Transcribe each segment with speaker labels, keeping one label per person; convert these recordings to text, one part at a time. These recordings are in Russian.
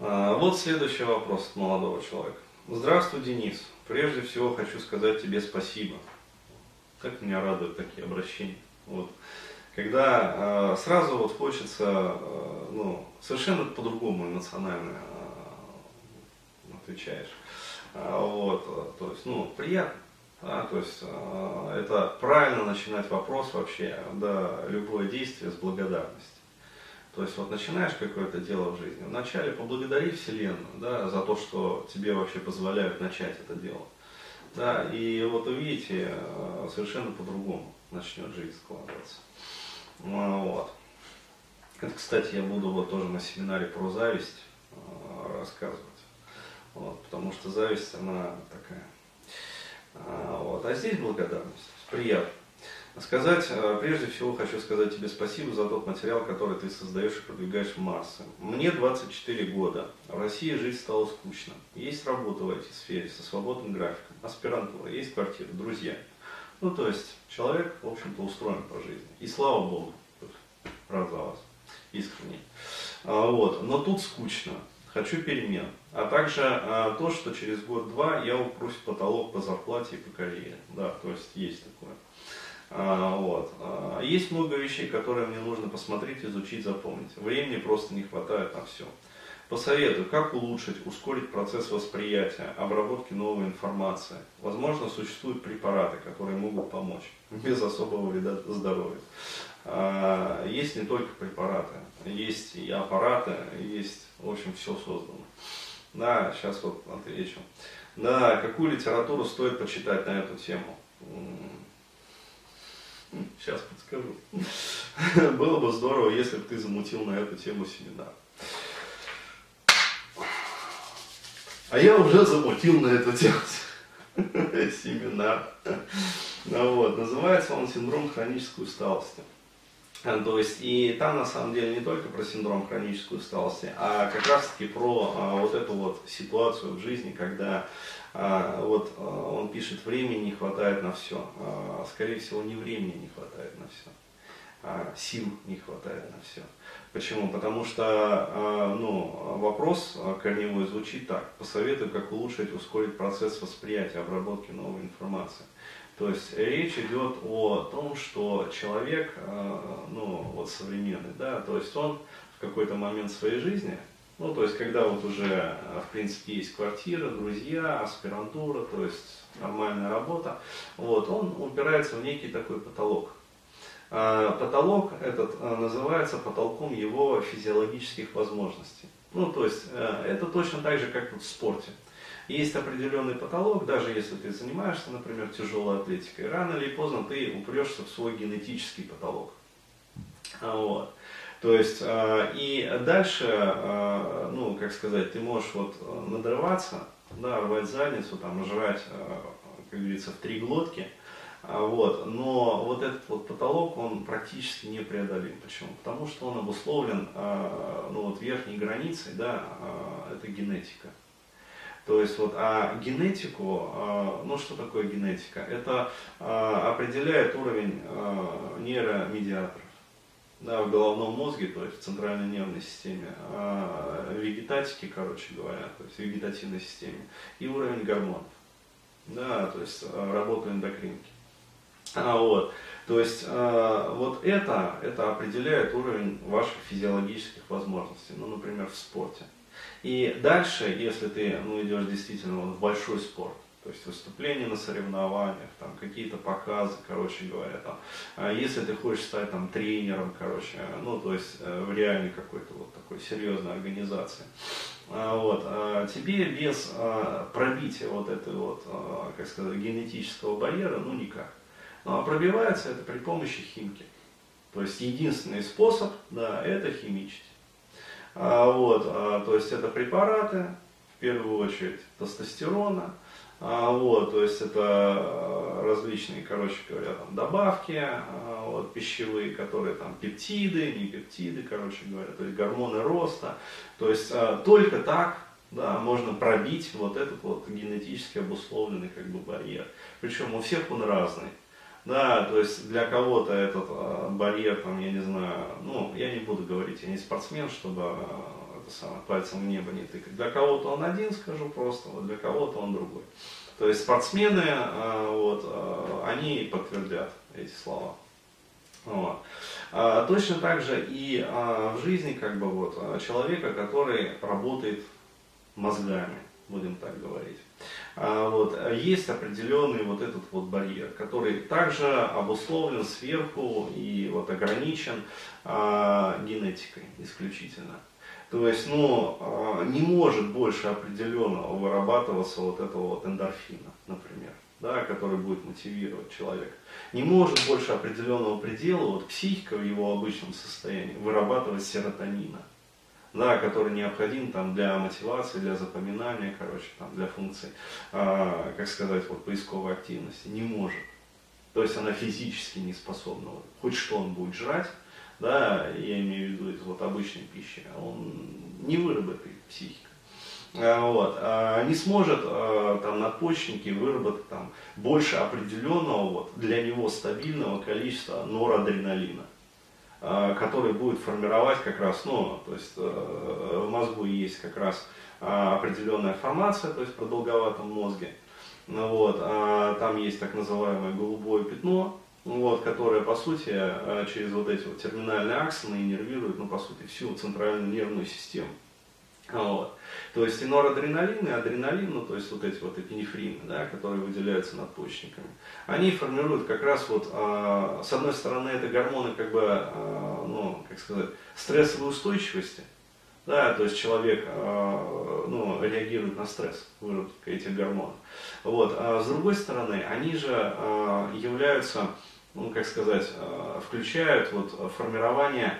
Speaker 1: А, вот следующий вопрос от молодого человека. Здравствуй, Денис. Прежде всего хочу сказать тебе спасибо. Как меня радуют такие обращения. Вот. Когда э, сразу вот хочется э, ну, совершенно по-другому эмоционально э, отвечаешь. А, вот, то есть, ну, приятно. Да, то есть э, это правильно начинать вопрос вообще, да, любое действие с благодарности. То есть вот начинаешь какое-то дело в жизни, вначале поблагодари Вселенную да, за то, что тебе вообще позволяют начать это дело. Да, и вот увидите, э, совершенно по-другому начнет жизнь складываться. Ну, вот. Это, кстати, я буду вот тоже на семинаре про зависть э, рассказывать. Вот, потому что зависть, она такая. Вот. А здесь благодарность. Приятно. Сказать, э, прежде всего хочу сказать тебе спасибо за тот материал, который ты создаешь и продвигаешь в массы. Мне 24 года. В России жить стало скучно. Есть работа в этой сфере со свободным графиком, аспирантура, есть квартира, друзья. Ну, то есть, человек, в общем-то, устроен по жизни. И слава Богу, рад за вас, искренне. А, вот. Но тут скучно, хочу перемен. А также а, то, что через год-два я упрусь потолок по зарплате и по карьере. Да, то есть, есть такое. А, вот. А, есть много вещей, которые мне нужно посмотреть, изучить, запомнить. Времени просто не хватает на все. Посоветую, как улучшить, ускорить процесс восприятия, обработки новой информации. Возможно, существуют препараты, которые могут помочь, без особого вреда здоровью. А, есть не только препараты, есть и аппараты, есть, в общем, все создано. Да, сейчас вот отвечу. Да, какую литературу стоит почитать на эту тему? Сейчас подскажу. Было бы здорово, если бы ты замутил на эту тему семинар. А я уже замутил на эту тему семинар. Ну, вот, называется он синдром хронической усталости. А, то есть, и там на самом деле не только про синдром хронической усталости, а как раз таки про а, вот эту вот ситуацию в жизни, когда а, вот а, он пишет, времени не хватает на все. А, скорее всего, не времени не хватает на все, а сил не хватает на все. Почему? Потому что а, ну, вопрос корневой звучит так. Посоветую, как улучшить, ускорить процесс восприятия, обработки новой информации. То есть речь идет о том, что человек, а, ну вот современный, да, то есть он в какой-то момент своей жизни, ну то есть когда вот уже в принципе есть квартира, друзья, аспирантура, то есть нормальная работа, вот, он упирается в некий такой потолок. А, потолок этот называется потолком его физиологических возможностей. Ну, то есть э, это точно так же, как вот в спорте. Есть определенный потолок, даже если ты занимаешься, например, тяжелой атлетикой, рано или поздно ты упрешься в свой генетический потолок. А, вот. То есть, и дальше, ну, как сказать, ты можешь вот надрываться, да, рвать задницу, там, жрать, как говорится, в три глотки, вот. Но вот этот вот потолок, он практически непреодолим. Почему? Потому что он обусловлен а, ну, вот верхней границей, да, а, это генетика. То есть вот, а генетику, ну что такое генетика? Это определяет уровень нейромедиаторов да, в головном мозге, то есть в центральной нервной системе, вегетатики, короче говоря, то есть в вегетативной системе, и уровень гормонов, да, то есть работа эндокринки. А, вот. То есть э, вот это, это определяет уровень ваших физиологических возможностей, ну, например, в спорте. И дальше, если ты ну, идешь действительно в большой спорт, то есть выступления на соревнованиях, там какие-то показы, короче говоря, там, а если ты хочешь стать там тренером, короче, ну то есть э, в реальной какой-то вот такой серьезной организации, а, вот, а тебе без пробития вот этой вот, как сказать, генетического барьера, ну никак. Ну, а пробивается это при помощи химки. То есть единственный способ, да, это химичить. А, вот, а, то есть это препараты, в первую очередь тестостерона, а, вот, то есть это а, различные, короче говоря, там, добавки а, вот, пищевые, которые там пептиды, не пептиды, короче говоря, то есть гормоны роста. То есть а, только так да, можно пробить вот этот вот генетически обусловленный как бы барьер. Причем у всех он разный. Да, то есть для кого-то этот э, барьер, там, я не знаю, ну, я не буду говорить, я не спортсмен, чтобы э, это самое, пальцем в небо не тыкать. Для кого-то он один, скажу просто, вот для кого-то он другой. То есть спортсмены, э, вот, э, они подтвердят эти слова. Вот. А, точно так же и а, в жизни как бы вот человека, который работает мозгами, будем так говорить. А, вот, есть определенный вот этот вот барьер, который также обусловлен сверху и вот ограничен а, генетикой исключительно. То есть, ну, а, не может больше определенного вырабатываться вот этого вот эндорфина, например, да, который будет мотивировать человека. Не может больше определенного предела, вот психика в его обычном состоянии, вырабатывать серотонина да, который необходим там, для мотивации, для запоминания, короче, там, для функций, э, как сказать, вот, поисковой активности, не может. То есть она физически не способна. Хоть что он будет жрать, да, я имею в виду из вот обычной пищи, он не выработает психика. А, вот, а, не сможет а, там надпочечники выработать там больше определенного вот, для него стабильного количества норадреналина. Э, который будет формировать как раз, ну, то есть э, в мозгу есть как раз э, определенная формация, то есть в продолговатом мозге. Ну вот, а там есть так называемое голубое пятно, вот, которое по сути через вот эти вот терминальные аксоны иннервирует, ну, по сути, всю центральную нервную систему. Вот. То есть и норадреналин, и адреналин, ну, то есть вот эти вот эпинефрины, да, которые выделяются надпочечниками, они формируют как раз вот, э, с одной стороны, это гормоны, как бы, э, ну, как сказать, стрессовой устойчивости, да, то есть человек э, ну, реагирует на стресс, выработка этих гормонов. Вот. А с другой стороны, они же э, являются, ну, как сказать, э, включают вот, формирование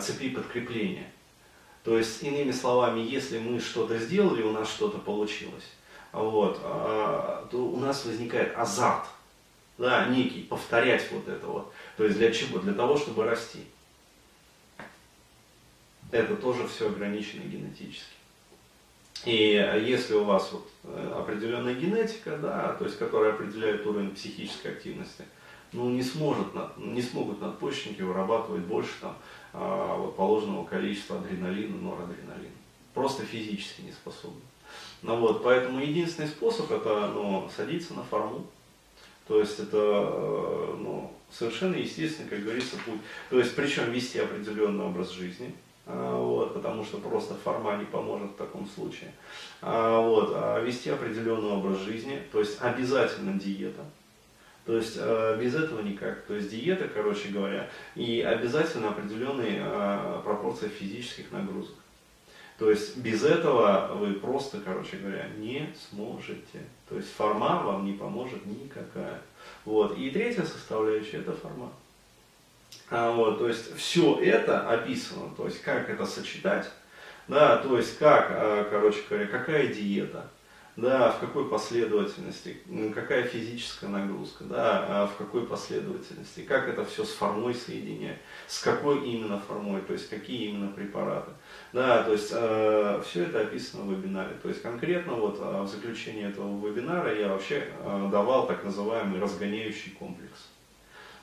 Speaker 1: цепи подкрепления. То есть, иными словами, если мы что-то сделали, у нас что-то получилось, вот, а, то у нас возникает азарт, да, некий, повторять вот это вот. То есть для чего? Для того, чтобы расти. Это тоже все ограничено генетически. И если у вас вот э, определенная генетика, да, то есть которая определяет уровень психической активности, ну, не, сможет, не смогут надпочечники вырабатывать больше там, вот, положенного количества адреналина, норадреналина. Просто физически не способны. Ну, вот, поэтому единственный способ это ну, садиться на форму. То есть это э, ну, совершенно естественно, как говорится, путь. То есть причем вести определенный образ жизни, а, вот, потому что просто форма не поможет в таком случае. А, вот, а вести определенный образ жизни, то есть обязательно диета, то есть э, без этого никак. То есть диета, короче говоря, и обязательно определенные э, пропорции физических нагрузок. То есть без этого вы просто, короче говоря, не сможете. То есть форма вам не поможет никакая. Вот. И третья составляющая это форма. А, вот, то есть все это описано, то есть как это сочетать, да, то есть как, э, короче говоря, какая диета, да, в какой последовательности, какая физическая нагрузка, да, а в какой последовательности, как это все с формой соединять, с какой именно формой, то есть какие именно препараты. Да, то есть э, все это описано в вебинаре. То есть конкретно вот э, в заключении этого вебинара я вообще э, давал так называемый разгоняющий комплекс.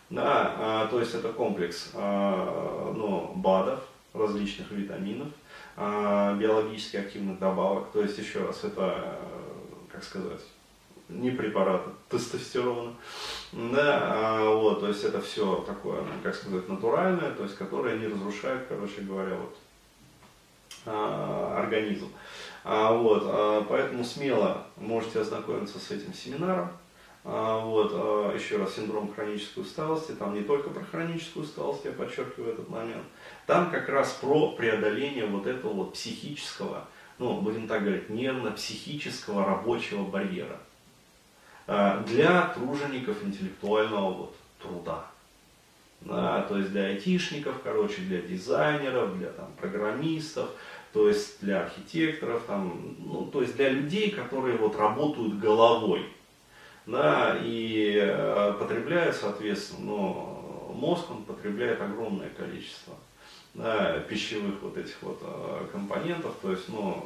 Speaker 1: Да, э, то есть это комплекс э, ну, БАДов, различных витаминов, э, биологически активных добавок. То есть еще раз это как сказать, не препараты, тестостерона. Да, а, вот, то есть это все такое, как сказать, натуральное, то есть которое не разрушает, короче говоря, вот, а, организм. А, вот, а, поэтому смело можете ознакомиться с этим семинаром. А, вот, а, еще раз, синдром хронической усталости, там не только про хроническую усталость, я подчеркиваю этот момент, там как раз про преодоление вот этого вот психического, ну, будем так говорить, нервно-психического рабочего барьера а, для тружеников интеллектуального вот, труда. Да, то есть для айтишников, короче, для дизайнеров, для там, программистов, то есть для архитекторов, там, ну, то есть для людей, которые вот работают головой. Да, и э, потребляют, соответственно, ну, мозг он потребляет огромное количество да, пищевых вот этих вот э, компонентов, то есть, ну,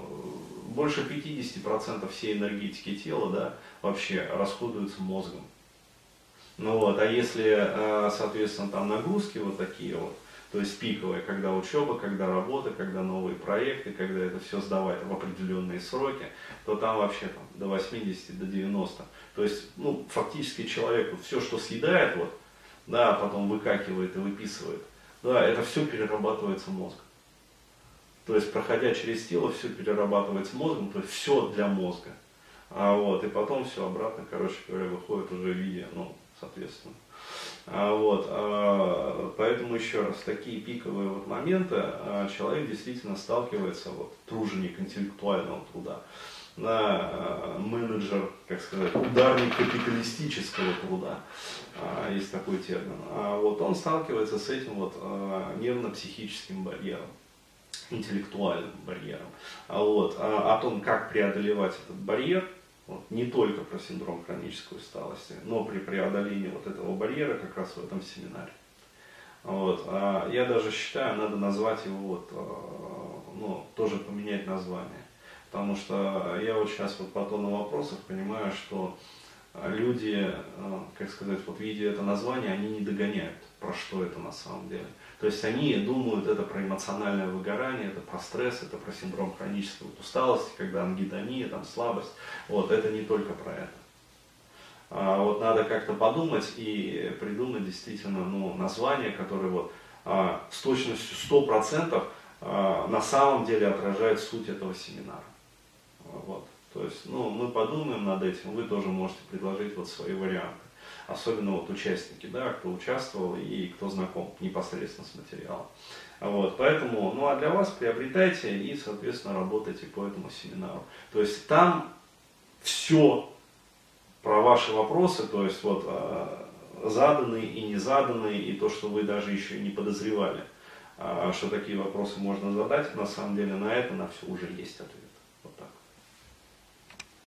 Speaker 1: больше 50% всей энергетики тела, да, вообще расходуется мозгом. Ну вот, а если, э, соответственно, там нагрузки вот такие вот, То есть пиковая, когда учеба, когда работа, когда новые проекты, когда это все сдавать в определенные сроки, то там вообще там, до 80, до 90. То есть, ну, фактически человек вот, все, что съедает, вот, да, потом выкакивает и выписывает, да, это все перерабатывается мозгом. То есть, проходя через тело, все перерабатывается мозгом, то есть все для мозга. А вот, и потом все обратно, короче говоря, выходит уже в виде, ну, соответственно. А, вот, а, поэтому еще раз, такие пиковые вот моменты а, человек действительно сталкивается, вот, труженик интеллектуального труда, да, менеджер, как сказать, ударник капиталистического труда, есть такой термин. Вот он сталкивается с этим вот нервно-психическим барьером интеллектуальным барьером. Вот. А о том, как преодолевать этот барьер, вот, не только про синдром хронической усталости, но при преодолении вот этого барьера как раз в этом семинаре. Вот. А я даже считаю, надо назвать его, вот, а, ну, тоже поменять название. Потому что я вот сейчас вот по тону вопросов понимаю, что люди, а, как сказать, вот видя это название, они не догоняют, про что это на самом деле. То есть они думают, это про эмоциональное выгорание, это про стресс, это про синдром хронической усталости, когда ангидония, там слабость. Вот, это не только про это. А, вот надо как-то подумать и придумать действительно ну, название, которое вот, а, с точностью 100% а, на самом деле отражает суть этого семинара. Вот. То есть, ну, мы подумаем над этим, вы тоже можете предложить вот свои варианты особенно вот участники, да, кто участвовал и кто знаком непосредственно с материалом. Вот, поэтому, ну а для вас приобретайте и, соответственно, работайте по этому семинару. То есть там все про ваши вопросы, то есть вот а, заданные и не заданные, и то, что вы даже еще не подозревали, а, что такие вопросы можно задать, на самом деле на это, на все уже есть ответ.